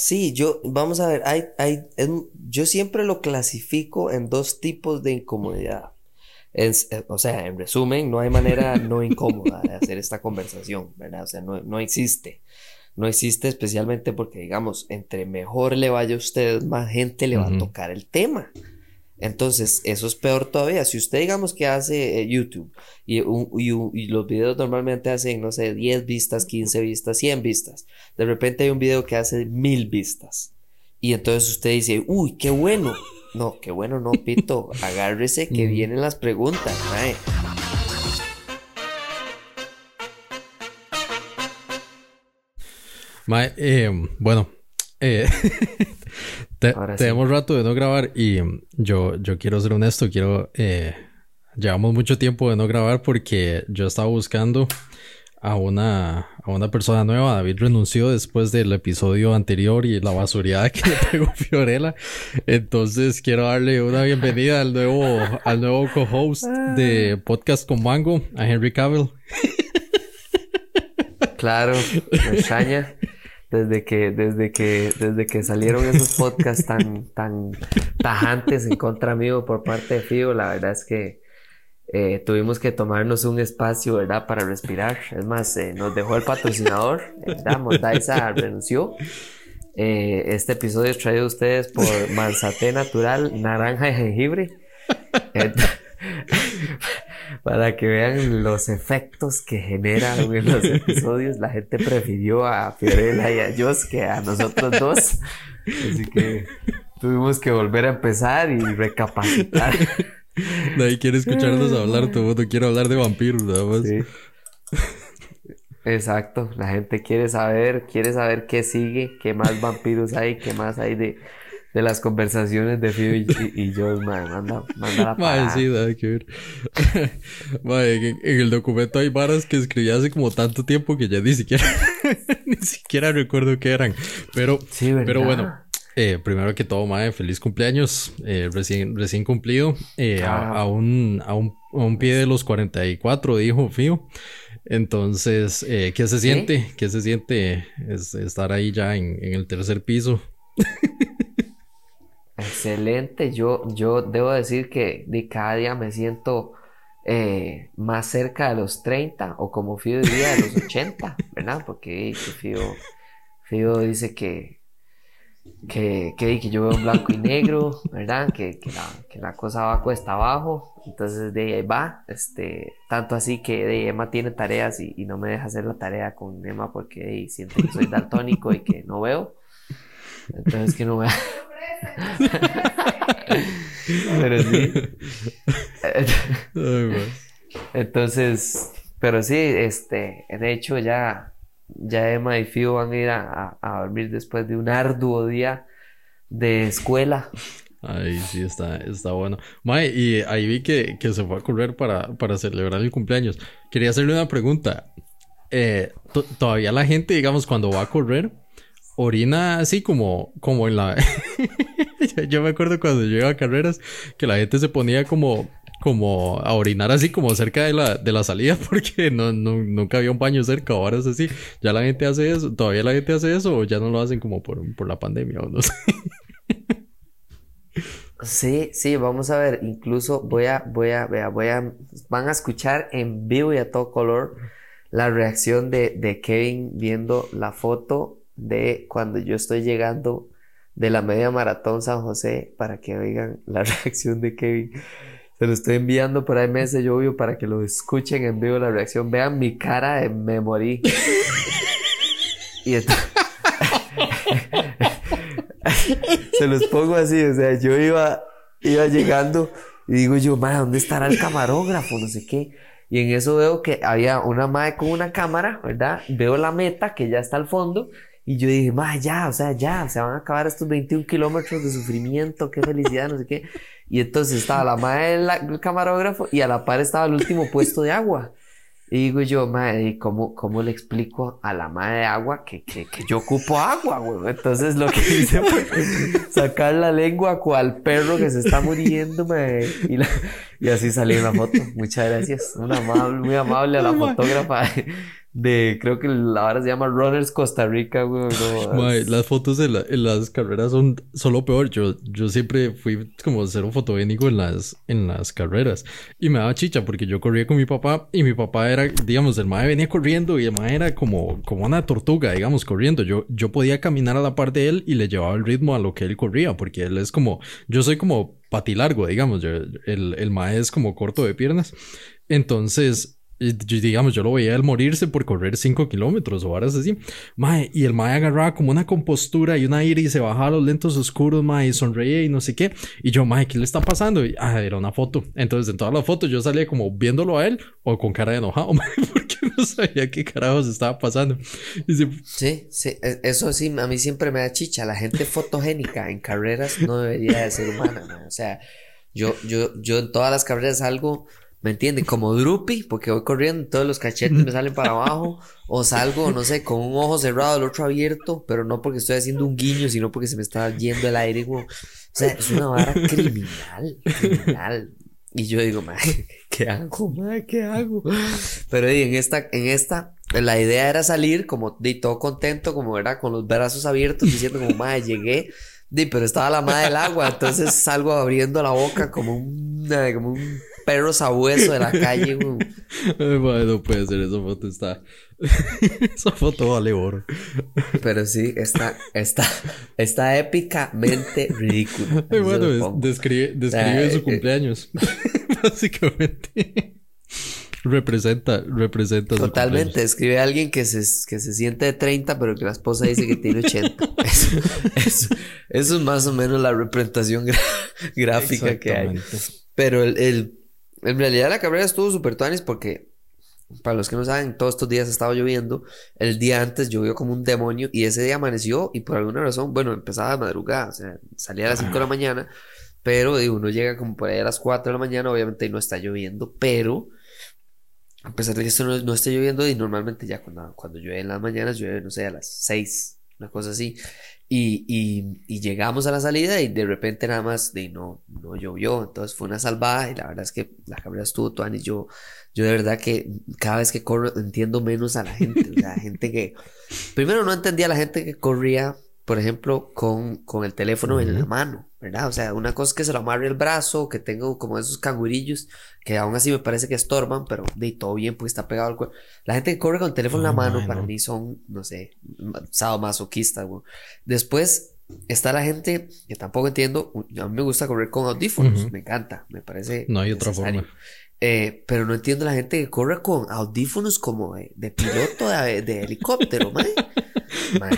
Sí, yo, vamos a ver, hay, hay, yo siempre lo clasifico en dos tipos de incomodidad. Eh, o sea, en resumen, no hay manera no incómoda de hacer esta conversación, ¿verdad? O sea, no, no existe. No existe especialmente porque, digamos, entre mejor le vaya a usted, más gente le va a tocar el tema. Entonces, eso es peor todavía. Si usted, digamos, que hace eh, YouTube y, y, los videos normalmente hacen, no sé, 10 vistas, 15 vistas, 100 vistas. De repente hay un video que hace mil vistas. Y entonces usted dice, uy, qué bueno. No, qué bueno, no, Pito. Agárrese que vienen las preguntas. Eh, bueno, eh, tenemos rato de no grabar y yo, yo quiero ser honesto, quiero... Eh, llevamos mucho tiempo de no grabar porque yo estaba buscando a una, a una persona nueva. David renunció después del episodio anterior y la basuridad que le pegó Fiorella. Entonces quiero darle una bienvenida al nuevo, al nuevo co-host de Podcast con Mango, a Henry Cavill. Claro, me extraña desde que, desde que, desde que salieron esos podcasts tan, tan tajantes en contra mío por parte de Fío, la verdad es que eh, tuvimos que tomarnos un espacio, ¿verdad? Para respirar. Es más, eh, nos dejó el patrocinador, ¿verdad? Mondaisa renunció. Eh, este episodio es traído a ustedes por Manzate Natural, Naranja y Jengibre. para que vean los efectos que generan en los episodios. La gente prefirió a Fiorella y a Joss que a nosotros dos. Así que tuvimos que volver a empezar y recapacitar. Nadie quiere escucharnos hablar, todo mundo quiere hablar de vampiros, nada más. Exacto, la gente quiere saber, quiere saber qué sigue, qué más vampiros hay, qué más hay de, de las conversaciones de Fio y, yo, manda, manda la sí, nada que ver. en, el documento hay varas que escribí hace como tanto tiempo que ya ni siquiera, ni siquiera recuerdo qué eran. Pero, pero bueno, eh, primero que todo, Mae, feliz cumpleaños, eh, recién, recién cumplido, eh, a, un, a, un, a, un, pie de los 44, dijo Fío. Entonces, ¿qué se siente? ¿Qué se siente estar ahí ya en, en el tercer piso? Excelente, yo, yo debo decir que de cada día me siento eh, más cerca de los 30 o como Fido diría de los 80, ¿verdad? Porque Fido, dice que, que, que, yo veo blanco y negro, ¿verdad? Que, la, cosa va cuesta abajo, entonces de ahí va, este, tanto así que de Emma tiene tareas y, no me deja hacer la tarea con Emma porque siente que soy daltónico y que no veo, entonces que no veo pero sí. Entonces, pero sí, este, de hecho ya, ya Emma y Fio van a ir a, dormir después de un arduo día de escuela. Ay, sí, está, está bueno. Mae, y ahí vi que, se fue a correr para, para celebrar el cumpleaños. Quería hacerle una pregunta. Eh, todavía la gente, digamos, cuando va a correr, orina así como, como en la... yo me acuerdo cuando yo a carreras que la gente se ponía como, como a orinar así como cerca de la, de la salida porque no, nunca había un baño cerca. Ahora es así. Ya la gente hace eso. ¿Todavía la gente hace eso o ya no lo hacen como por, por la pandemia o no sé? Sí, sí, vamos a ver. Incluso voy a, voy a, voy a, van a escuchar en vivo y a todo color la reacción de, de Kevin viendo la foto de cuando yo estoy llegando de la media maratón San José para que oigan la reacción de Kevin. Se lo estoy enviando por meses yo para que lo escuchen en vivo la reacción. Vean mi cara de me morí. y se los pongo así, o sea, yo iba, iba llegando y digo yo, madre, ¿dónde estará el camarógrafo? No sé qué. Y en eso veo que había una madre con una cámara, ¿verdad? Veo la meta que ya está al fondo y yo dije, ma, ya, o sea, ya, se van a acabar estos 21 kilómetros de sufrimiento, qué felicidad, no sé qué. Y entonces estaba la madre del camarógrafo y a la par estaba el último puesto de agua. Y digo yo, madre, ¿cómo, ¿cómo le explico a la madre de agua que, que, que yo ocupo agua, güey? Entonces lo que hice fue sacar la lengua cual perro que se está muriendo, madre. Y, y así salió la foto. Muchas gracias. Una amable, muy amable a la fotógrafa de, creo que ahora se llama Runners Costa Rica, güey. las fotos de en las carreras son, son lo peor. Yo, yo siempre fui como cero fotogénico en las, en las carreras. Y me daba chicha porque yo corría con mi papá y mi papá era, digamos, el mae venía corriendo y el mae era como, como una tortuga, digamos, corriendo. Yo, yo podía caminar a la par de él y le llevaba el ritmo a lo que él corría porque él es como, yo soy como patilargo, digamos, el, el mae es como corto de piernas. Entonces, digamos, yo lo veía él morirse por correr 5 kilómetros o horas así. Mae, y el mae agarraba como una compostura y un aire y se bajaba los lentos oscuros, mae, y sonreía y no sé qué. Y yo, mae, ¿qué le está pasando? Y, ah, era una foto. Entonces, en todas las fotos yo salía como viéndolo a él o con cara de enojado, mae, porque no sabía qué carajos estaba pasando. Sí, sí, e, eso sí, a mí siempre me da chicha. La gente fotogénica en carreras no debería de ser humana, O sea, yo, yo, yo en todas las carreras salgo ¿Me entienden? Como Drupi, porque voy corriendo, todos los cachetes me salen para abajo, o salgo, no sé, con un ojo cerrado, el otro abierto, pero no porque estoy haciendo un guiño, sino porque se me está yendo el aire, O sea, es una vara criminal, criminal. Y yo digo, madre, ¿qué hago, madre? ¿Qué hago? Pero en esta, en esta, la idea era salir como de todo contento, como era con los brazos abiertos, diciendo como, madre, llegué. Di, pero estaba la madre del agua, entonces salgo abriendo la boca como un, como un perro sabueso de la calle, güey. no puede ser, esa foto está. esa foto vale oro. Pero sí, está, está, está épicamente ridículo. bueno, describe, describe su eh, cumpleaños. Básicamente. representa, representa. Totalmente, escribe a alguien que se, que se siente de 30, pero que la esposa dice que tiene 80. Eso, eso, es más o menos la representación gráfica que hay. Pero el, el, en realidad la carrera estuvo súper tuanis porque, para los que no saben, todos estos días ha estado lloviendo. El día antes llovió como un demonio y ese día amaneció y por alguna razón, bueno, empezaba a madrugada, o sea, salía a las 5 de la mañana, pero digo, uno llega como por ahí a las 4 de la mañana, obviamente no está lloviendo, pero a pesar de que esto no, esté lloviendo y normalmente ya cuando, cuando llueve en las mañanas llueve, no sé, a las 6, una cosa así. Y, y, y, llegamos a la salida y de repente nada más de no, no llovió, entonces fue una salvada y la verdad es que la carrera estuvo toda y yo, yo de verdad que cada vez que corro entiendo menos a la gente, sea, gente que, primero no entendía a la gente que corría por ejemplo, con, con el teléfono en la mano, ¿verdad? O sea, una cosa es que se lo amarre el brazo, que tengo como esos cangurillos, que aún así me parece que estorban, pero de todo bien porque está pegado al cuerpo. La gente que corre con el teléfono en la mano, para mí son, no sé, sadomasoquistas, güey. Después está la gente que tampoco entiendo, a mí me gusta correr con audífonos, me encanta, me parece. No hay otra forma. Eh, pero no entiendo la gente que corre con audífonos como de, piloto de, de helicóptero, man. man.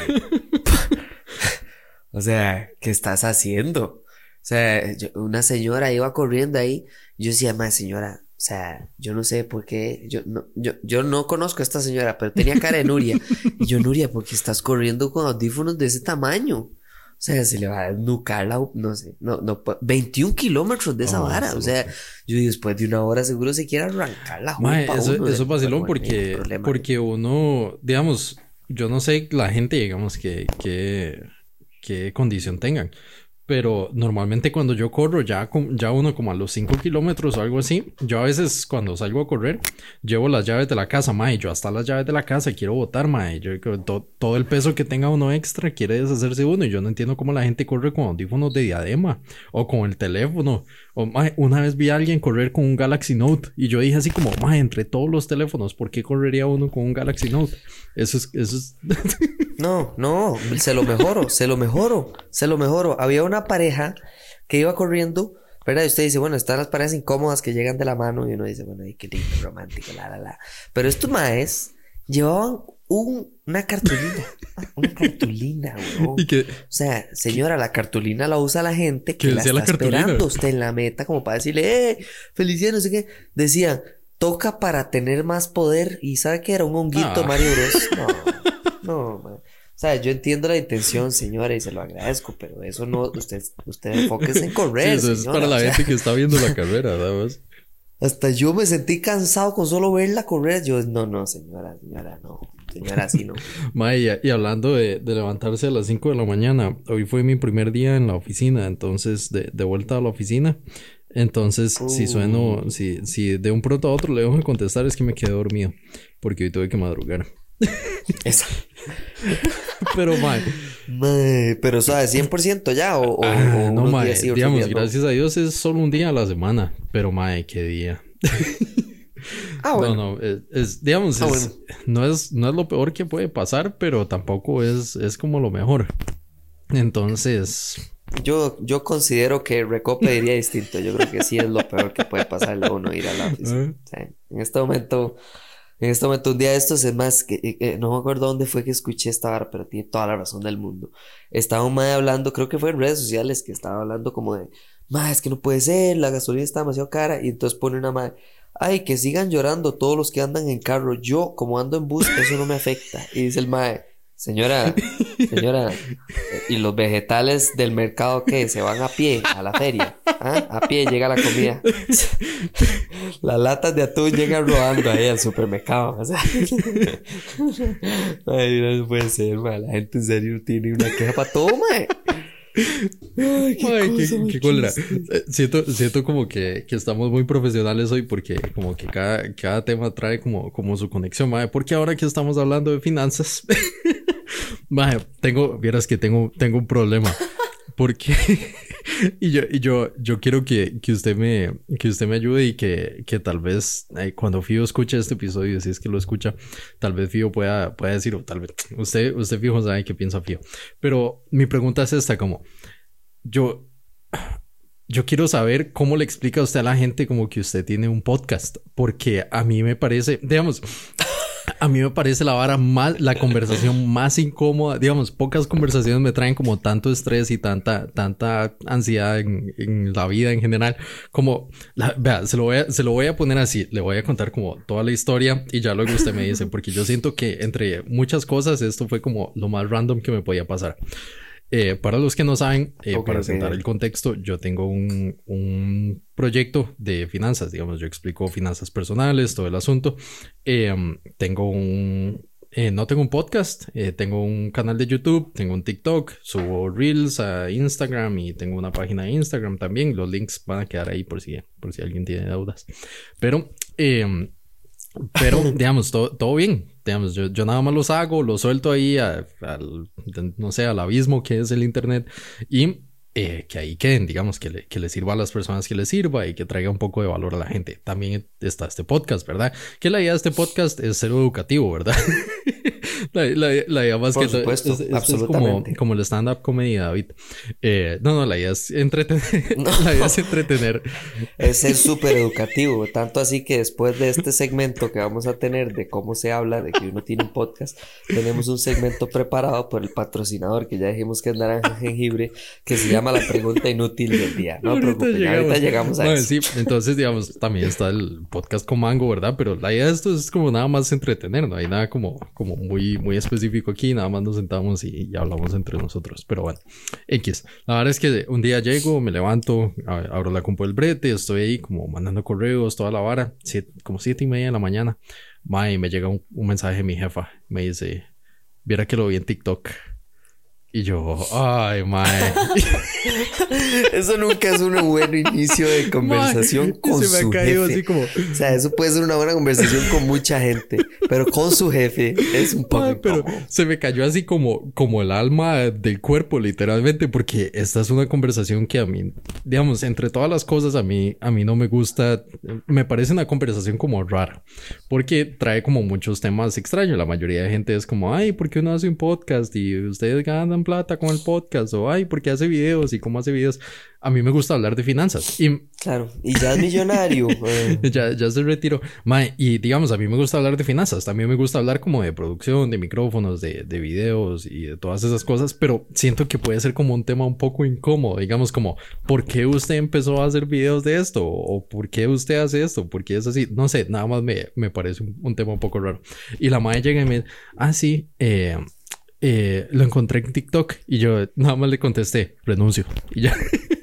O sea, ¿qué estás haciendo? O sea, una señora iba corriendo ahí. Yo decía, más señora, o sea, yo no sé por qué. Yo no, yo, yo no conozco a esta señora, pero tenía cara de Nuria. y yo, Nuria, ¿por qué estás corriendo con audífonos de ese tamaño? O sea, se le va a desnucar la, no sé, no, no, 21 kilómetros de esa oh, vara. O sea, yo después de una hora seguro se quiere arrancar la Mae, Eso, eso es vacilón porque, porque uno, digamos, yo no sé la gente, digamos, que, que qué condición tengan. Pero normalmente cuando yo corro, ya, ya uno como a los 5 kilómetros o algo así, yo a veces cuando salgo a correr, llevo las llaves de la casa, mae, yo hasta las llaves de la casa quiero botar, mae, yo todo el peso que tenga uno extra quiere deshacerse uno y yo no entiendo cómo la gente corre con audífonos de diadema o con el teléfono. O, mae, una vez vi a alguien correr con un Galaxy Note y yo dije así como, mae, entre todos los teléfonos, ¿por qué correría uno con un Galaxy Note? Eso es... Eso es... no, no, se lo mejoro, se lo mejoro, se lo mejoro. Había una pareja que iba corriendo, ¿verdad? Y usted dice, bueno, están las parejas incómodas que llegan de la mano y uno dice, bueno, ay, qué lindo, romántico, la, la, la. Pero estos maes llevaban una cartulina, una cartulina, O sea, señora, la cartulina la usa la gente que la está esperando usted en la meta como para decirle, eh, felicidades, no sé qué. Decían, toca para tener más poder y ¿sabe qué era? Un honguito ah. Mario Bros. No, no, O sea, yo entiendo la intención, señora, y se lo agradezco, pero eso no, usted, usted enfóquese en correr. eso es para la gente que está viendo la carrera, ¿sabes? Hasta yo me sentí cansado con solo verla correr. Yo, no, no, señora, señora, no. Señora, así no. Maya, y hablando de, levantarse a las 5 de la mañana, hoy fue mi primer día en la oficina, entonces de, de vuelta a la oficina. Entonces, si sueno, si, si de un pronto a otro le dejo de contestar, es que me quedé dormido. Porque hoy tuve que madrugar. Eso. pero, mae. Mae, pero, ¿sabes? ¿100% ya? ¿O, o, Ah, o no, mae. sí, digamos, días no? gracias a Dios es solo un día a la semana. Pero, mae, qué día. Ah, bueno. No, no, es, es- digamos, Ah, es- no, es, no es lo peor que puede pasar, pero tampoco es, es como lo mejor. Entonces, Yo, yo considero que Recope diría distinto. Yo creo que sí es lo peor que puede pasarle a uno ir a la oficina. O sea, en este momento, en este momento, un día de estos es más que eh, eh, no me acuerdo dónde fue que escuché esta vara, pero tiene toda la razón del mundo. Estaba un mae hablando, creo que fue en redes sociales, que estaba hablando como de, mae, es que no puede ser, la gasolina está demasiado cara. Y entonces pone una mae, ay, que sigan llorando todos los que andan en carro. Yo, como ando en bus, eso no me afecta. Y dice el mae, señora, señora, ¿y los vegetales del mercado qué? ¿Se van a pie a la feria? ¿Ah? A pie llega la comida. Las latas de atún llegan rodando ahí al supermercado. o sea. Ay, no puede ser, mae. La gente en serio tiene una queja para todo, mae. Ay, qué Ay, cosa. Eh, Siento, siento como que, que estamos muy profesionales hoy porque como que cada, cada tema trae como, como su conexión, mae. Porque ahora que estamos hablando de finanzas, mae, tengo, vieras que tengo, tengo un problema. Porque, y yo, y yo, yo quiero que, que usted me, que usted me ayude y que, que tal vez eh, cuando Fío escuche este episodio, si es que lo escucha, tal vez Fío pueda, pueda decir, o tal vez, usted, usted fijo sabe qué piensa Fío. Pero mi pregunta es esta, como, yo, yo quiero saber cómo le explica usted a la gente como que usted tiene un podcast, porque a mí me parece, digamos, a mí me parece la vara más, la conversación más incómoda, digamos, pocas conversaciones me traen como tanto estrés y tanta, tanta ansiedad en, en la vida en general, como, la- vea, se lo, voy a, se lo voy a poner así, le voy a contar como toda la historia y ya luego usted me dice, porque yo siento que entre muchas cosas esto fue como lo más random que me podía pasar. Eh, para los que no saben, eh, Ok, para sentar el contexto, yo tengo un, un proyecto de finanzas, digamos, yo explico finanzas personales, todo el asunto. Eh, tengo un, eh, no tengo un podcast, eh, tengo un canal de YouTube, tengo un TikTok, subo Reels a Instagram y tengo una página de Instagram también. Los links van a quedar ahí por si, por si alguien tiene dudas. Pero, eh, pero, digamos, todo, todo bien. Digamos, yo, yo nada más los hago, los suelto ahí a- al, no sé, al abismo que es el Internet y eh, que ahí queden, digamos, que le, que le sirva a las personas que les sirva y que traiga un poco de valor a la gente. También está este podcast, ¿verdad? Que la idea de este podcast es ser educativo, ¿verdad? la, la- la idea más Por que todo- supuesto, es, es- es como, absolutamente. como el stand-up comedy, David. Eh, no, no, la idea es entretener. No. la idea es entretener. Es súper educativo, tanto así que después de este segmento que vamos a tener de cómo se habla, de que uno tiene un podcast, tenemos un segmento preparado por el patrocinador que ya dijimos que es Naranja Jengibre, que se llama La Pregunta Inútil del Día. No Ahorita preocupen, ya ahorita llegamos a Bueno, eso. sí, entonces, digamos, también está el podcast con Mango, ¿verdad? Pero la idea de esto es como nada más entretener, no hay nada como, como muy, muy específico aquí, nada más nos sentamos y, y hablamos entre nosotros. Pero bueno, X. La verdad es que un día llego, me levanto, abro la compu del brete, estoy ahí como mandando correos, toda la vara, siete- como siete y media de la mañana. Mae, me llega un, un mensaje de mi jefa, me dice, viera que lo vi en TikTok. Y yo, ay, mae. Eso nunca es un buen inicio de conversación con se me ha su jefe. así como, O sea, eso puede ser una buena conversación con mucha gente, pero con su jefe es un poco Ay, pero se me cayó así como, como el alma del cuerpo, literalmente, porque esta es una conversación que a mí, digamos, entre todas las cosas, a mí, a mí no me gusta, me parece una conversación como rara, porque trae como muchos temas extraños. La mayoría de gente es como, ay, ¿por qué uno hace un podcast? Y ustedes ganan plata con el podcast, o ay, ¿por qué hace videos? ¿Y cómo hace videos? A mí me gusta hablar de finanzas. Y Claro, y ya es millonario. eh. ya, ya se retiró. Mae, y digamos, a mí me gusta hablar de finanzas, también me gusta hablar como de producción, de micrófonos, de, de videos y de todas esas cosas, pero siento que puede ser como un tema un poco incómodo, digamos como, ¿por qué usted empezó a hacer videos de esto? ¿O por qué usted hace esto? ¿Por qué es así? No sé, nada más me, me parece un, un tema un poco raro. Y la madre llega y me dice, ah, sí, eh, eh, lo encontré en TikTok y yo nada más le contesté, renuncio. Y ya.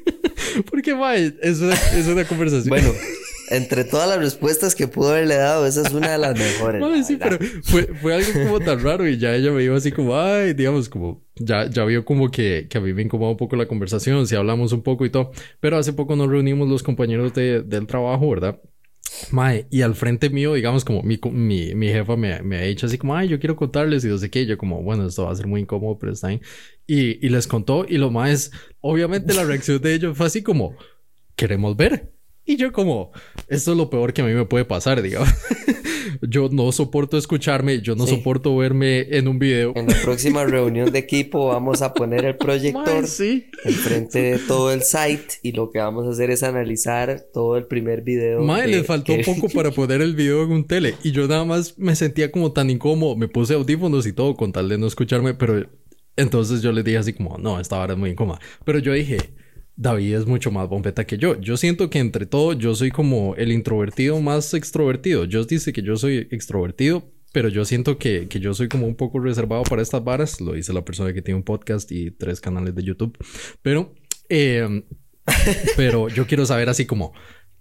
Porque, mae, es una, es una conversación. Bueno, entre todas las respuestas que pudo haberle dado, esa es una de las mejores. Sí, pero fue, fue, algo como tan raro y ya ella me dijo así como, ay, digamos, como, ya, ya vio como que, que a mí me incomoda un poco la conversación, si hablamos un poco y todo, pero hace poco nos reunimos los compañeros de, del trabajo, ¿verdad? Mae, y al frente mío, digamos, como mi, mi, mi jefa me, me, ha dicho así como, ay, yo quiero contarles y no sé qué. Yo como, bueno, esto va a ser muy incómodo, pero está bien. Y, y les contó y lo más, obviamente la reacción de ellos fue así como, queremos ver. Y yo como, esto es lo peor que a mí me puede pasar, digamos. yo no soporto escucharme, yo no soporto verme en un video. En la próxima reunión de equipo vamos a poner el proyector sí. enfrente de todo el site y lo que vamos a hacer es analizar todo el primer video. Mae, le faltó un poco para poner el video en un tele y yo nada más me sentía como tan incómodo, me puse audífonos y todo con tal de no escucharme, pero entonces yo le dije así como, no, esta hora es muy incómoda. Pero yo dije, David es mucho más bombeta que yo. Yo siento que entre todo yo soy como el introvertido más extrovertido. Dios dice que yo soy extrovertido, pero yo siento que, que, yo soy como un poco reservado para estas varas. Lo dice la persona que tiene un podcast y tres canales de YouTube. Pero, eh, pero yo quiero saber así como,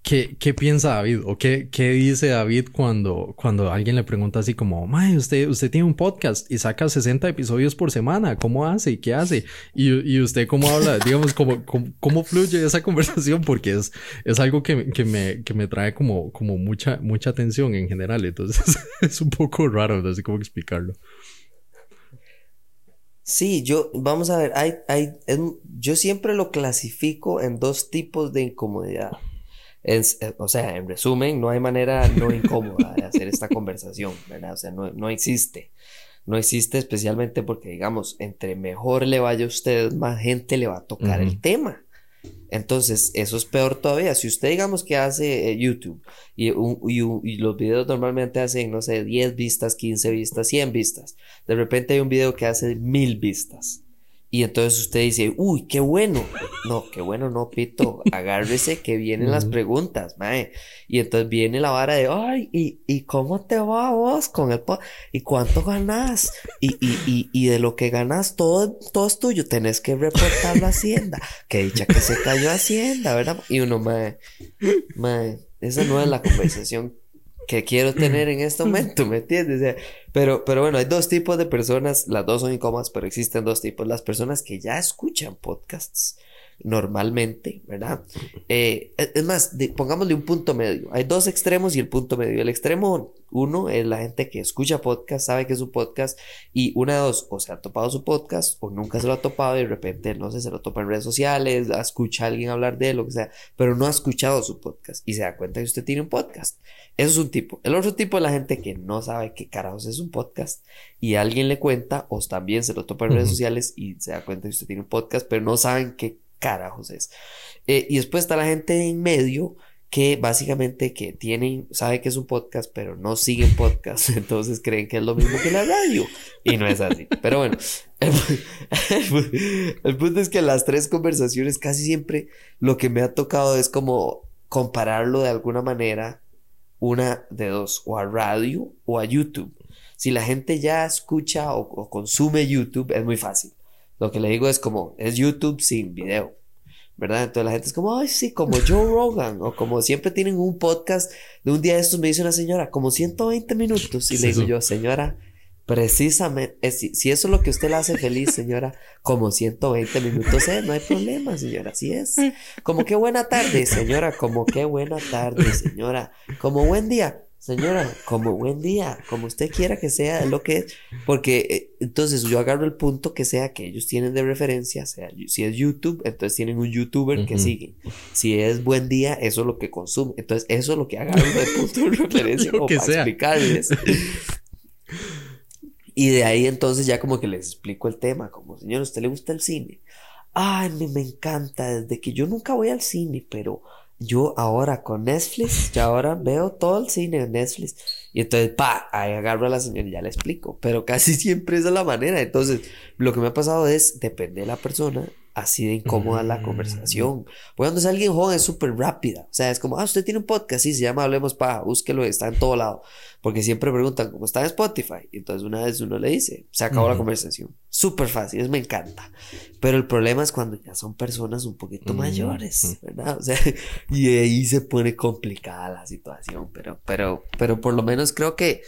¿Qué, ¿Qué, piensa David? ¿O qué, dice David cuando, cuando alguien le pregunta así como, Mae, usted, usted tiene un podcast y saca 60 episodios por semana, ¿cómo hace? ¿Qué hace? Y, y usted cómo habla, digamos, cómo, cómo, fluye esa conversación, porque es, es algo que, que, me, que me trae como, como mucha, mucha atención en general. Entonces es un poco raro, no sé cómo explicarlo. Sí, yo, vamos a ver, hay, hay, yo siempre lo clasifico en dos tipos de incomodidad. Es, eh, o sea, en resumen, no hay manera no incómoda de hacer esta conversación, ¿verdad? O sea, no, no existe. No existe especialmente porque, digamos, entre mejor le vaya a usted, más gente le va a tocar el tema. Entonces, eso es peor todavía. Si usted, digamos, que hace eh, YouTube y, y, los videos normalmente hacen, no sé, 10 vistas, 15 vistas, 100 vistas. De repente hay un video que hace mil vistas. Y entonces usted dice, uy, qué bueno. No, qué bueno, no, Pito. Agárrese que vienen las preguntas, mae. Y entonces viene la vara de, ay, ¿y, y cómo te va vos con el ¿Y cuánto ganas? Y, y, y, y, de lo que ganas, todo, todo es tuyo. Tenés que reportar la Hacienda. Que dicha que se cayó Hacienda, ¿verdad? Y uno, mae, mae, esa no es la conversación que quiero tener en este momento, ¿me entiendes? pero, pero bueno, hay dos tipos de personas, las dos son incómodas, pero existen dos tipos. Las personas que ya escuchan podcasts normalmente, ¿verdad? Eh, es más, pongámosle un punto medio. Hay dos extremos y el punto medio. El extremo uno es la gente que escucha podcast, sabe que es un podcast y una de dos, o se ha topado su podcast o nunca se lo ha topado y de repente, no sé, se lo topa en redes sociales, escucha a alguien hablar de él, lo que sea, pero no ha escuchado su podcast y se da cuenta que usted tiene un podcast. Eso es un tipo. El otro tipo es la gente que no sabe qué carajos es un podcast y alguien le cuenta o también se lo topa en redes sociales y se da cuenta que usted tiene un podcast, pero no saben qué carajos es. Eh, y después está la gente en medio que básicamente que tienen, sabe que es un podcast, pero no siguen podcast, entonces creen que es lo mismo que la radio. Y no es así. Pero bueno, el, punto es que las tres conversaciones casi siempre lo que me ha tocado es como compararlo de alguna manera, una de dos, o a radio o a YouTube. Si la gente ya escucha o consume YouTube, es muy fácil. Lo que le digo es como, es YouTube sin video. ¿verdad? Entonces la gente es como, ay, sí, como Joe Rogan, o como siempre tienen un podcast de un día de estos, me dice una señora, como 120 minutos, y le digo yo, señora, precisamente, si, si, eso es lo que usted le hace feliz, señora, como 120 minutos, eh, no hay problema, señora, así es. Como qué buena tarde, señora, como qué buena tarde, señora, como buen día. Señora, como buen día, como usted quiera que sea lo que es, porque eh, entonces yo agarro el punto que sea que ellos tienen de referencia, sea si es YouTube, entonces tienen un youtuber que sigue. Si es buen día, eso es lo que consume. Entonces, eso es lo que agarro de punto de referencia como para explicarles. Y de ahí entonces ya como que les explico el tema, como señor, ¿a usted le gusta el cine? Ay, me, me encanta, desde que yo nunca voy al cine, pero yo ahora con Netflix, ya ahora veo todo el cine en Netflix. Y entonces, pa, ahí agarro a la señora y ya le explico. Pero casi siempre es de la manera. Entonces, lo que me ha pasado es, depende de la persona, así de incómoda la conversación. Porque cuando es alguien joven es súper rápida. O sea, es como, ah, usted tiene un podcast, sí, se llama Hablemos Paja, búsquelo, está en todo lado. Porque siempre preguntan, ¿cómo está en Spotify? Y entonces una vez uno le dice, se acabó la conversación. Súper fácil, es me encanta. Pero el problema es cuando ya son personas un poquito mayores, ¿verdad? O sea, y ahí se pone complicada la situación. Pero, pero, pero por lo menos creo que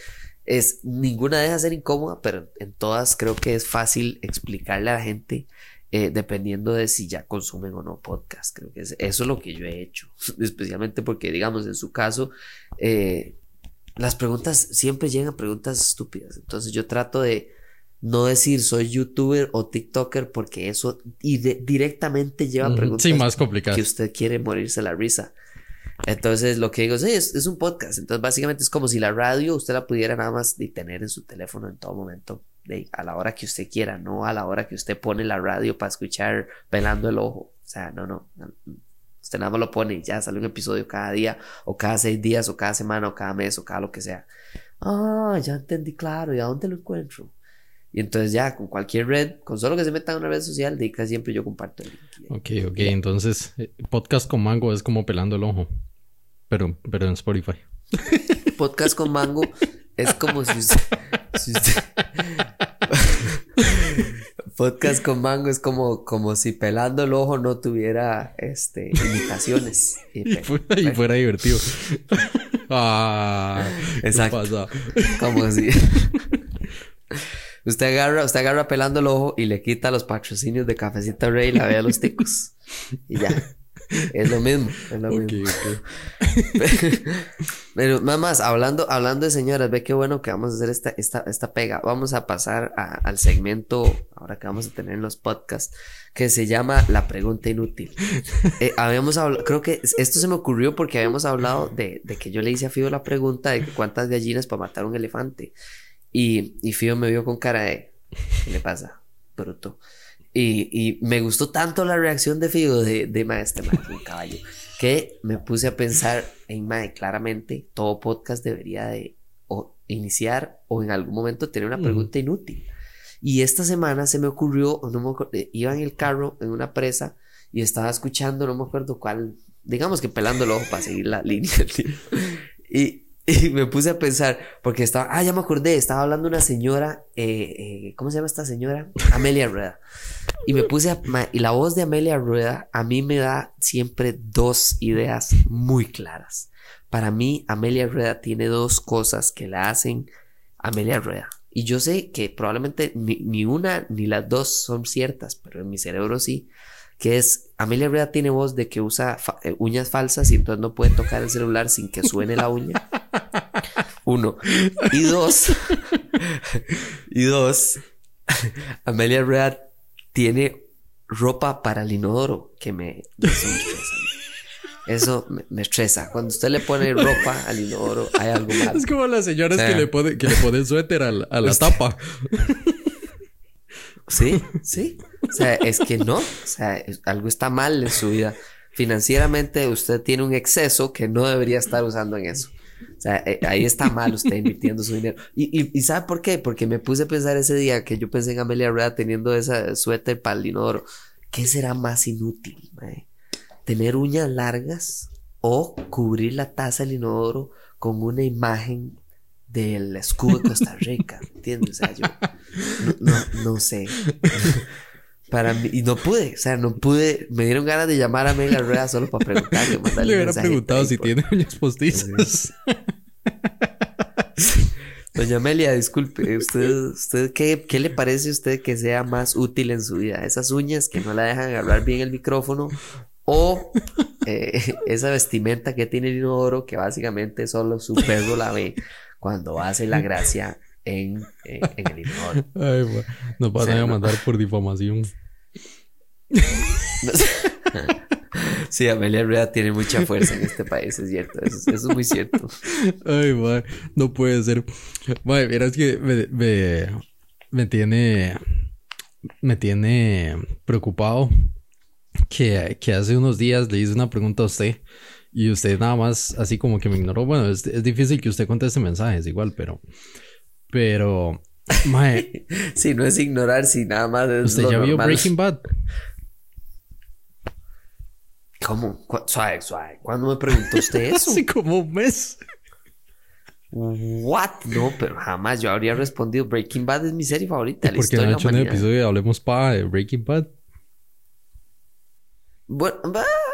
es, ninguna deja de ser incómoda, pero en todas creo que es fácil explicarle a la gente eh, dependiendo de si ya consumen o no podcast. Creo que es, eso es lo que yo he hecho, especialmente porque, digamos, en su caso, eh, las preguntas siempre llegan preguntas estúpidas. Entonces yo trato de no decir soy youtuber o tiktoker porque eso y directamente lleva preguntas más complicadas. que usted quiere morirse la risa. Entonces lo que digo es, es, un podcast. Entonces básicamente es como si la radio usted la pudiera nada más de tener en su teléfono en todo momento a la hora que usted quiera, no a la hora que usted pone la radio para escuchar pelando el ojo. O sea, no, no. Usted nada más lo pone y ya sale un episodio cada día, o cada seis días, o cada semana, o cada mes, o cada lo que sea. Ah, ya entendí, claro, ¿y a dónde lo encuentro? Y entonces ya, con cualquier red, con solo que se meta en una red social, de casi siempre yo comparto el link. Ok, ok, entonces eh, podcast con mango es como pelando el ojo, pero, pero en Spotify. Podcast con mango es como si usted, Podcast con mango es como, como si pelando el ojo no tuviera este, imitaciones. Y, fuera, divertido. ah, Exacto. Como si. usted agarra, usted agarra pelando el ojo y le quita los patrocinios de Cafecita Rey y la ve a los ticos. Y ya. Es lo mismo, es lo mismo. Pero nada más, hablando, hablando de señoras, ve qué bueno que vamos a hacer esta, esta, esta pega. Vamos a pasar al segmento, ahora que vamos a tener en los podcasts, que se llama La Pregunta Inútil. Eh, habíamos hablado, creo que esto se me ocurrió porque habíamos hablado de, de que yo le hice a Fío la pregunta de cuántas gallinas para matar un elefante. Y, y Fío me vio con cara de, ¿qué le pasa? Bruto. Y, y, me gustó tanto la reacción de Figo de, de maestro, un caballo, que me puse a pensar en Mae, claramente todo podcast debería de o iniciar o en algún momento tener una pregunta inútil. Y esta semana se me ocurrió, no me eh, iba en el carro en una presa y estaba escuchando, no me acuerdo cuál, digamos que pelando el ojo para seguir la línea. Y, y me puse a pensar, porque estaba, ah, ya me acordé, estaba hablando una señora, eh, eh, ¿cómo se llama esta señora? Amelia Rueda. Y me puse a, y la voz de Amelia Rueda a mí me da siempre dos ideas muy claras. Para mí, Amelia Rueda tiene dos cosas que la hacen Amelia Rueda. Y yo sé que probablemente ni, ni una ni las dos son ciertas, pero en mi cerebro sí que es Amelia Rueda tiene voz de que usa eh, uñas falsas y entonces no puede tocar el celular sin que suene la uña. Uno. Y dos. y dos. Amelia Rueda tiene ropa para el inodoro que me, Eso me, estresa. Cuando usted le pone ropa al inodoro, hay algo. Es como las señoras que, le ponen, que le ponen suéter a la tapa. Sí, sí. O sea, es que no. O sea, algo está mal en su vida. Financieramente usted tiene un exceso que no debería estar usando en eso. Eh, ahí está mal usted invirtiendo su dinero. Y, y, ¿sabe por qué? Porque me puse a pensar ese día que yo pensé en Amelia Rueda teniendo esa suéter para el inodoro. ¿Qué será más inútil? ¿Tener uñas largas o cubrir la taza del inodoro con una imagen del escudo de Costa Rica, ¿entiendes? O sea, yo no, sé. Para mí, y no pude, o sea, no pude, me dieron ganas de llamar a Mega Rueda solo para preguntarle. Le hubiera preguntado si tiene uñas postizas. Doña Amelia, disculpe, ¿usted, usted qué, qué, le parece a usted que sea más útil en su vida? ¿Esas uñas que no la dejan agarrar bien el micrófono? ¿O eh, esa vestimenta que tiene el inodoro que básicamente solo su perro la ve? cuando hace la gracia en, eh, en el inodoro. Ay, nos van a mandar por difamación. Sí, Amelia Rueda tiene mucha fuerza en este país, es cierto. Eso, es muy cierto. Ay, man, no puede ser. Madre, verás que me, me, me, tiene. Me tiene preocupado que, que hace unos días le hice una pregunta a usted y usted nada más así como que me ignoró. Bueno, es, difícil que usted conteste mensajes igual, pero... Pero... Mae, sí, no es ignorar, si nada más es ¿Usted ya vio Breaking Bad? ¿Cómo? suave, suave. ¿Cuándo me preguntó usted eso? Hace como un mes. What? No, pero jamás yo habría respondido. Breaking Bad es mi serie favorita. ¿Por qué no han hecho un episodio de Hablemos Pa de Breaking Bad? Bueno,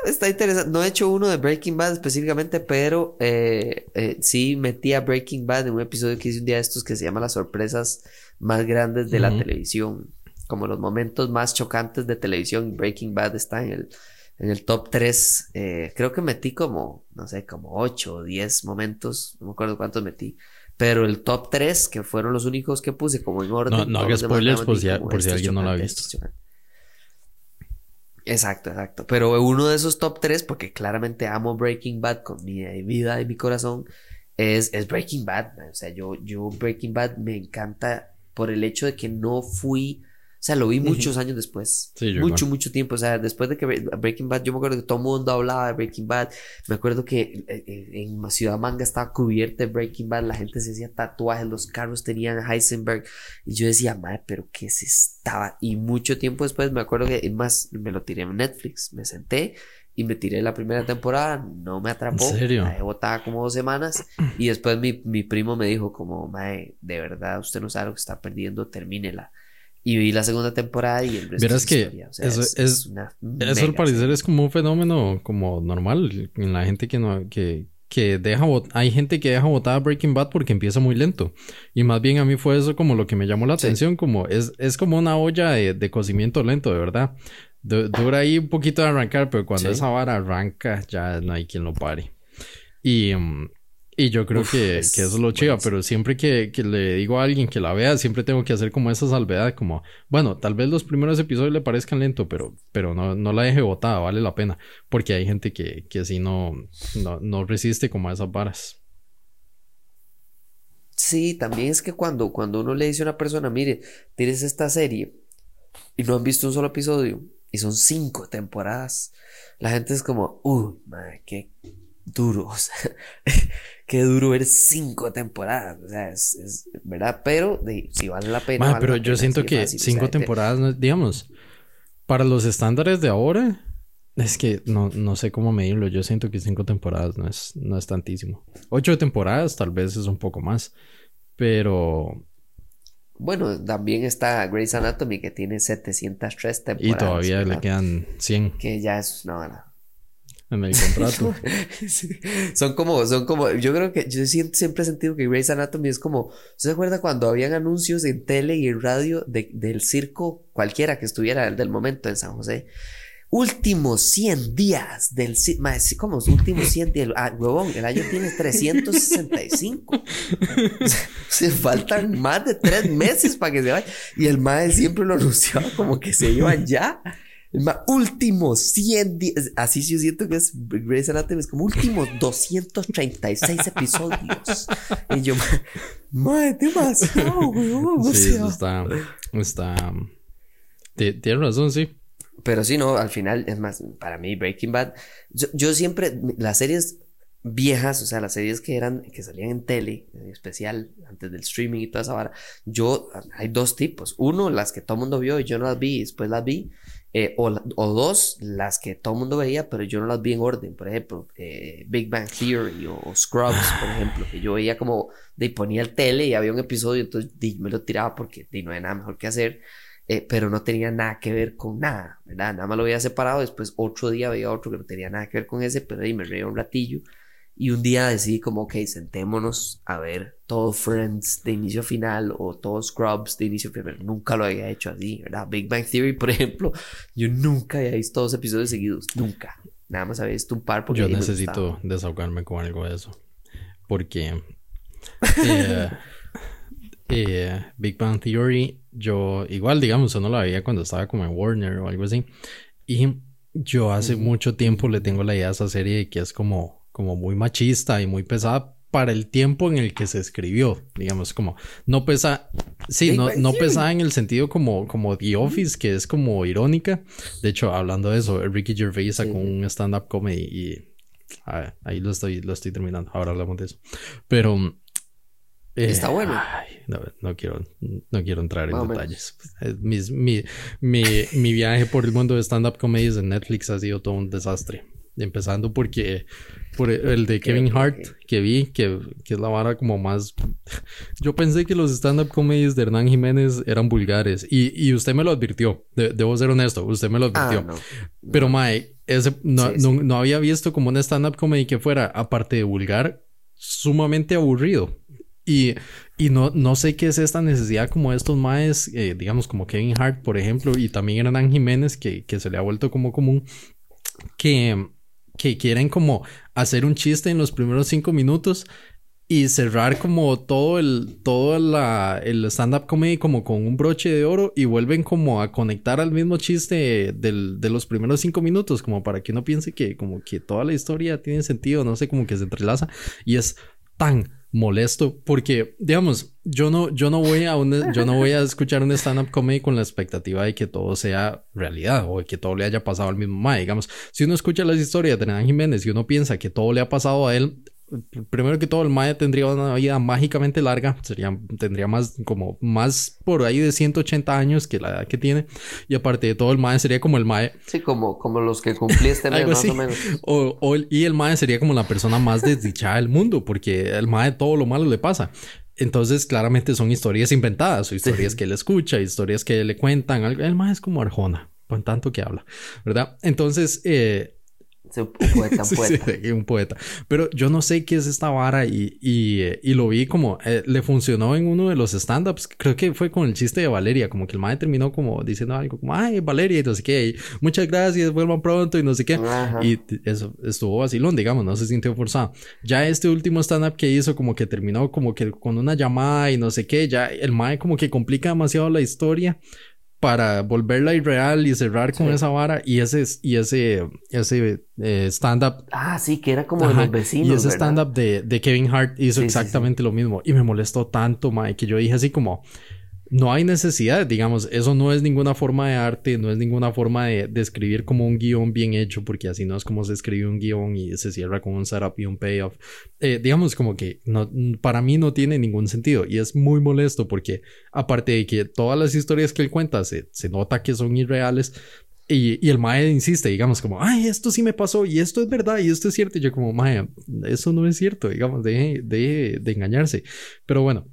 está interesante. No he hecho uno de Breaking Bad específicamente, pero eh, eh, sí metí a Breaking Bad en un episodio que hice un día de estos que se llama Las sorpresas más grandes de la televisión. Como los momentos más chocantes de televisión. Breaking Bad está en el en el top 3, eh, creo que metí como, no sé, como 8 o 10 momentos, no me acuerdo cuántos metí. Pero el top 3, que fueron los únicos que puse como en orden. No, no hagas spoilers por si, por si alguien no lo ha visto. Exacto, exacto. Pero uno de esos top 3, porque claramente amo Breaking Bad con mi vida y mi corazón, es, es Breaking Bad. O sea, yo, yo Breaking Bad me encanta por el hecho de que no fui sea, lo vi muchos años después. mucho, mucho tiempo. O sea, después de que Breaking Bad, yo me acuerdo que todo el mundo hablaba de Breaking Bad. Me acuerdo que eh, eh, en Ciudad Manga estaba cubierta de Breaking Bad. La gente se hacía tatuajes, los carros tenían Heisenberg. Y yo decía, madre, pero ¿qué se estaba? Y mucho tiempo después me acuerdo que, más, me lo tiré en Netflix. Me senté y me tiré la primera temporada, no me atrapó. ¿En serio? La botada como dos semanas y después mi, mi primo me dijo como, mae, de verdad usted no sabe lo que está perdiendo, termínela. Y vi la segunda temporada y el resto Verás que eso es, es, eso al parecer es como un fenómeno como normal en la gente que no que, que deja hay gente que deja botada Breaking Bad porque empieza muy lento. Y más bien a mí fue eso como lo que me llamó la atención como es, es como una olla de, cocimiento lento de verdad. Dura ahí un poquito de arrancar pero cuando esa vara arranca ya no hay quien lo pare. Y mm, y yo creo que, eso es lo chido, pero siempre que, le digo a alguien que la vea, siempre tengo que hacer como esa salvedad, como, bueno, tal vez los primeros episodios le parezcan lento, pero, pero no, no la deje botada, vale la pena, porque hay gente que, que así no, no, resiste como a esas varas. Sí, también es que cuando, cuando uno le dice a una persona, mire, tienes esta serie y no han visto un solo episodio y son cinco temporadas, la gente es como, uy, madre, qué duro. qué duro ver cinco temporadas. O sea, es, verdad, pero si vale la pena. pero yo siento que cinco temporadas, digamos, para los estándares de ahora, es que no, no sé cómo medirlo. Yo siento que cinco temporadas no es, no es tantísimo. Ocho temporadas tal vez es un poco más, pero. Bueno, también está Grey's Anatomy que tiene 703 temporadas. Y todavía le quedan 100. Que ya es una en el contrato. Son como, son como, yo creo que yo siempre he sentido que Grey's Anatomy es como, ¿se acuerda cuando habían anuncios en tele y en radio del circo cualquiera que estuviera del momento en San José? Últimos 100 días del ¿cómo? Últimos 100 días. Ah, huevón, el año tiene 365. se faltan más de tres meses para que se vaya. Y el mae siempre lo anunciaba como que se iban ya. Últimos 100 días. Así yo siento que es Grey's Anatomy. Es como últimos 236 episodios. y yo, madre, demasiado, weón. Sí, eso está. Está. Tienes razón, sí. Pero sí, no, al final, es más, para mí, Breaking Bad. Yo, yo siempre. Las series viejas, o sea, las series que eran, que salían en tele, en especial antes del streaming y toda esa vara, yo, hay dos tipos. Uno, las que todo el mundo vio y yo no las vi y después las vi. Eh, o, dos, las que todo el mundo veía, pero yo no las vi en orden. Por ejemplo, eh, Big Bang Theory o, Scrubs, por ejemplo, que yo veía como de ponía el tele y había un episodio, entonces me lo tiraba porque no había nada mejor que hacer. Eh, pero no tenía nada que ver con nada, ¿verdad? Nada más lo había separado, después otro día veía otro que no tenía nada que ver con ese, pero ahí me reía un ratillo y un día decidí como, ok, sentémonos a ver todo Friends de inicio a final o todo Scrubs de inicio a final. Nunca lo había hecho así, ¿verdad? Big Bang Theory, por ejemplo, yo nunca había visto dos episodios seguidos, nunca. Nada más había visto un par porque... Yo necesito desahogarme con algo de eso. Porque... Eh, eh, Big Bang Theory, yo igual, digamos, yo no la veía cuando estaba como en Warner o algo así. Y yo hace mucho tiempo le tengo la idea a esa serie que es como como muy machista y muy pesada para el tiempo en el que se escribió, digamos, como no pesa, sí, no, no pesada en el sentido como, como The Office, que es como irónica. De hecho, hablando de eso, Ricky Gervais sacó un stand-up comedy y ahí lo estoy, lo estoy terminando. Ahora hablamos de eso. Pero eh, está bueno. no, quiero, no quiero entrar en detalles. Mi, mi, mi, mi, viaje por el mundo de stand-up comedies en Netflix ha sido todo un desastre. Empezando porque por el de Kevin Hart que vi, que, que, es la vara como más... Yo pensé que los stand-up comedies de Hernán Jiménez eran vulgares y, y usted me lo advirtió, debo ser honesto, usted me lo ah, advirtió. Pero Mae, ese, no, no, había visto como un stand-up comedy que fuera, aparte de vulgar, sumamente aburrido. Y, y no, no sé qué es esta necesidad como de estos maes, eh, digamos como Kevin Hart, por ejemplo, y también Hernán Jiménez, que, que se le ha vuelto como común, que que quieren como hacer un chiste en los primeros cinco minutos y cerrar como todo el todo la, el stand-up comedy como con un broche de oro y vuelven como a conectar al mismo chiste del, de los primeros cinco minutos como para que uno piense que como que toda la historia tiene sentido no sé como que se entrelaza y es tan molesto porque digamos yo no yo no voy a yo no voy a escuchar un stand up comedy con la expectativa de que todo sea realidad o de que todo le haya pasado al mismo mae. Digamos si uno escucha las historias de Hernán Jiménez y uno piensa que todo le ha pasado a él primero que todo, el Maya tendría una vida mágicamente larga, sería, tendría más, como, más por ahí de 180 años que la edad que tiene, y aparte de todo, el Maya sería como el Maya. Sí, como, como los que cumplí este mes, más o menos. O, y el Maya sería como la persona más desdichada del mundo, porque el Maya todo lo malo le pasa. Entonces, claramente son historias inventadas, o historias que él escucha, historias que le cuentan. El Maya es como Arjona, con tanto que habla, ¿verdad? Entonces, eh, un poeta, un poeta. Sí, un poeta. Pero yo no sé qué es esta vara y, y, lo vi como eh, le funcionó en uno de los stand-ups. Creo que fue con el chiste de Valeria, como que el madre terminó como diciendo algo como, ay, Valeria, y no sé qué, muchas gracias, vuelvan pronto y no sé qué. Y eso estuvo vacilón, digamos, no se sintió forzado. Ya este último stand-up que hizo, como que terminó como que con una llamada y no sé qué, ya el mae como que complica demasiado la historia para volverla irreal y cerrar con esa vara y ese y ese ese eh, stand up ah sí que era como de los vecinos y ese stand up de, de, Kevin Hart hizo exactamente lo mismo y me molestó tanto mae que yo dije así como no hay necesidad, digamos, eso no es ninguna forma de arte, no es ninguna forma de, de, escribir como un guion bien hecho, porque así no es como se escribe un guion y se cierra con un setup y un payoff. Eh, digamos, como que no, para mí no tiene ningún sentido y es muy molesto porque aparte de que todas las historias que él cuenta se, se nota que son irreales, y, el Mae insiste, digamos, como, ay, esto sí me pasó y esto es verdad y esto es cierto. Y yo como, Mae, eso no es cierto, digamos, deje, deje de engañarse. Pero bueno,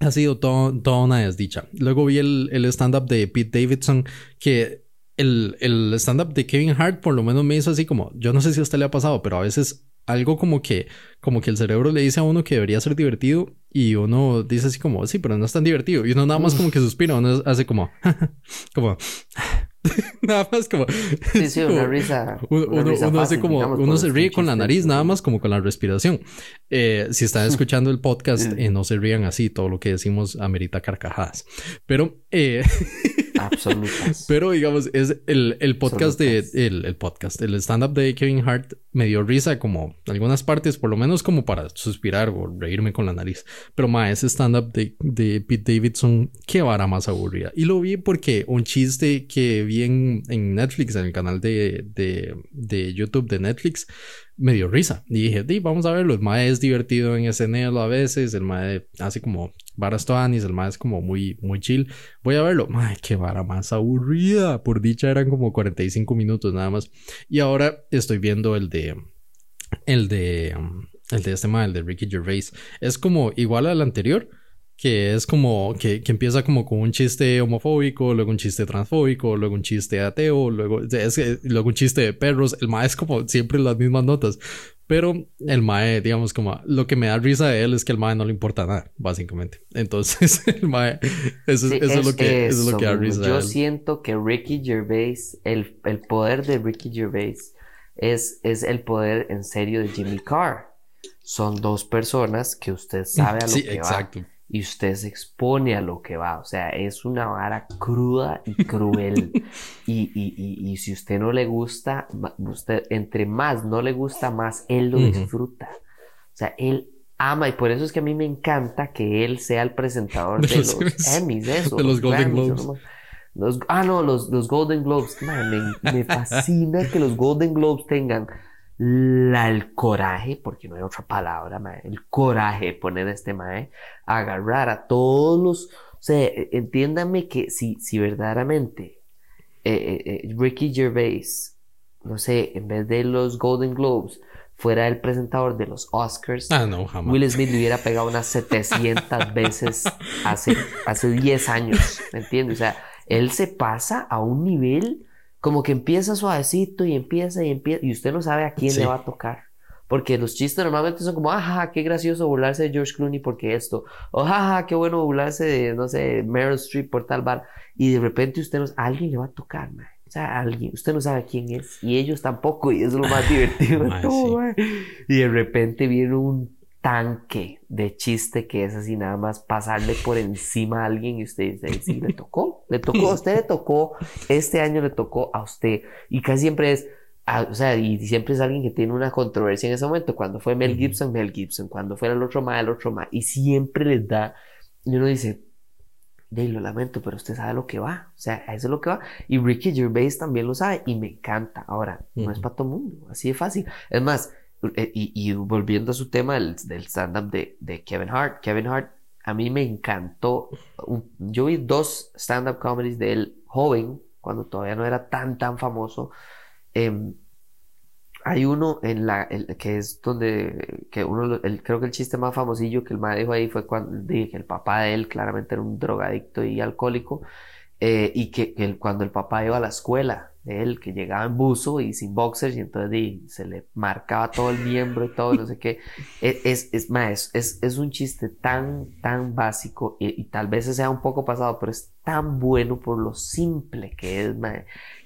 ha sido todo, toda una desdicha. Luego vi el, el stand-up de Pete Davidson, que el, el stand-up de Kevin Hart por lo menos me hizo así como, yo no sé si a usted le ha pasado, pero a veces algo como que, como que el cerebro le dice a uno que debería ser divertido y uno dice así como, sí, pero no es tan divertido. Y uno nada más como que suspira, uno hace como, como, nada más como. Sí, sí, una risa. Uno, hace como. uno se ríe con la nariz, nada más como con la respiración. Eh, si están escuchando el podcast, eh, no se rían así. Todo lo que decimos amerita carcajadas. Pero. Eh, Absolutas. Pero digamos, es el, el podcast de. El, el podcast, el stand-up de Kevin Hart me dio risa como algunas partes, por lo menos como para suspirar o reírme con la nariz. Pero más ese stand-up de, de Pete Davidson, qué vara más aburrida. Y lo vi porque un chiste que vi en, Netflix, en el canal de, de, de YouTube de Netflix, me dio risa. Y dije, di, vamos a verlo. El mae es divertido en SNL a veces. El mae hace como varas toanis. El mae es como muy, muy chill. Voy a verlo. Ay, qué vara más aburrida. Por dicha eran como 45 minutos nada más. Y ahora estoy viendo el de. El de. El de este mae, el de Ricky Gervais. Es como igual al anterior que es como que, que, empieza como con un chiste homofóbico, luego un chiste transfóbico, luego un chiste ateo, luego, es, luego un chiste de perros. El mae es como siempre las mismas notas. Pero el mae, digamos, como lo que me da risa de él es que el mae no le importa nada, básicamente. Entonces, el mae, eso, es, lo que, eso, es lo que da risa. Yo siento que Ricky Gervais, el, el poder de Ricky Gervais es, es el poder en serio de Jimmy Carr. Son dos personas que usted sabe a lo sí, que exacto y usted se expone a lo que va. O sea, es una vara cruda y cruel. y, y, y, si usted no le gusta, usted, entre más no le gusta, más él lo disfruta. O sea, él ama y por eso es que a mí me encanta que él sea el presentador de, los, Emmys, eso, de los, Golden Globes. ah, no, los, los Golden Globes. me, me fascina que los Golden Globes tengan la, el coraje, porque no hay otra palabra, el coraje de poner a este mae, agarrar a todos los, o sea, e, entiéndanme que si, si verdaderamente eh, eh, eh, Ricky Gervais no sé, en vez de los Golden Globes, fuera el presentador de los Oscars, ah, no, jamás. Will Smith le hubiera pegado unas 700 veces hace, hace 10 años, ¿me entiendes? O sea, él se pasa a un nivel como que empieza suavecito y empieza y empieza, y usted no sabe a quién le va a tocar. Porque los chistes normalmente son como, ajá, qué gracioso burlarse de George Clooney porque esto. O jaja, qué bueno burlarse de, no sé, Meryl Streep por tal bar. Y de repente usted no, alguien le va a tocar, man. O sea, alguien, usted no sabe quién es. Y ellos tampoco, y es lo más divertido de todo, Y de repente viene un tanque de chiste que es así nada más pasarle por encima a alguien y usted dice, sí, le tocó, le tocó, a usted le tocó, este año le tocó a usted. Y casi siempre es, o sea, y siempre es alguien que tiene una controversia en ese momento. Cuando fue Mel Gibson, Mel Gibson. Cuando fue el otro más, el otro más. Y siempre les da, y uno dice, de lo lamento, pero usted sabe lo que va. O sea, eso es lo que va. Y Ricky Gervais también lo sabe y me encanta. Ahora, no es para todo el mundo, así de fácil. Es más, eh, y, volviendo a su tema del, stand-up de, de, Kevin Hart, Kevin Hart, a mí me encantó. yo vi dos stand-up comedies de él joven, cuando todavía no era tan, tan famoso. Em, hay uno en la que es donde que uno el, creo que el chiste más famosillo que el me dijo ahí fue cuando dije que el papá de él claramente era un drogadicto y alcohólico eh, y que, cuando el papá iba a la escuela él, que llegaba en buzo y sin boxers, y entonces se le marcaba todo el miembro y todo, no sé qué. E, es, es, es, es, un chiste tan, tan básico y, tal vez sea un poco pasado, pero es tan bueno por lo simple que es,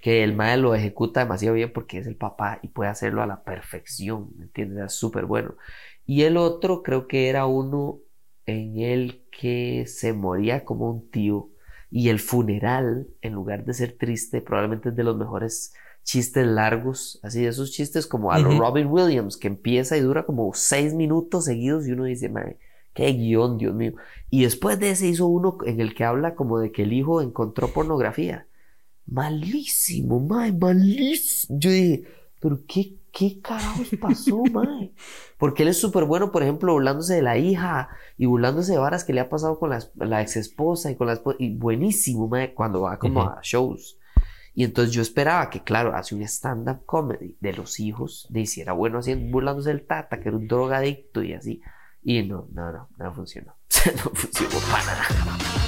que el mae lo ejecuta demasiado bien porque es el papá y puede hacerlo a la perfección, ¿me entiendes? Es súper bueno. Y el otro creo que era uno en el que se moría como un tío y el funeral, en lugar de ser triste, probablemente es de los mejores chistes largos, así de esos chistes como a los Robin Williams, que empieza y dura como seis minutos seguidos y uno dice, madre, qué guion, Dios mío. Y después de ese hizo uno en el que habla como de que el hijo encontró pornografía. Malísimo, madre, malísimo. Yo dije, pero qué ¿qué carajos pasó, mae? Porque él es súper bueno, por ejemplo, burlándose de la hija y burlándose de varas que le ha pasado con la, ex esposa y con la esposa. Y buenísimo, mae, cuando va como a shows. Y entonces yo esperaba que, claro, hace un stand-up comedy de los hijos, le hiciera bueno haciendo, burlándose del tata, que era un drogadicto y así. Y no, no, no, no funcionó. no funcionó para nada.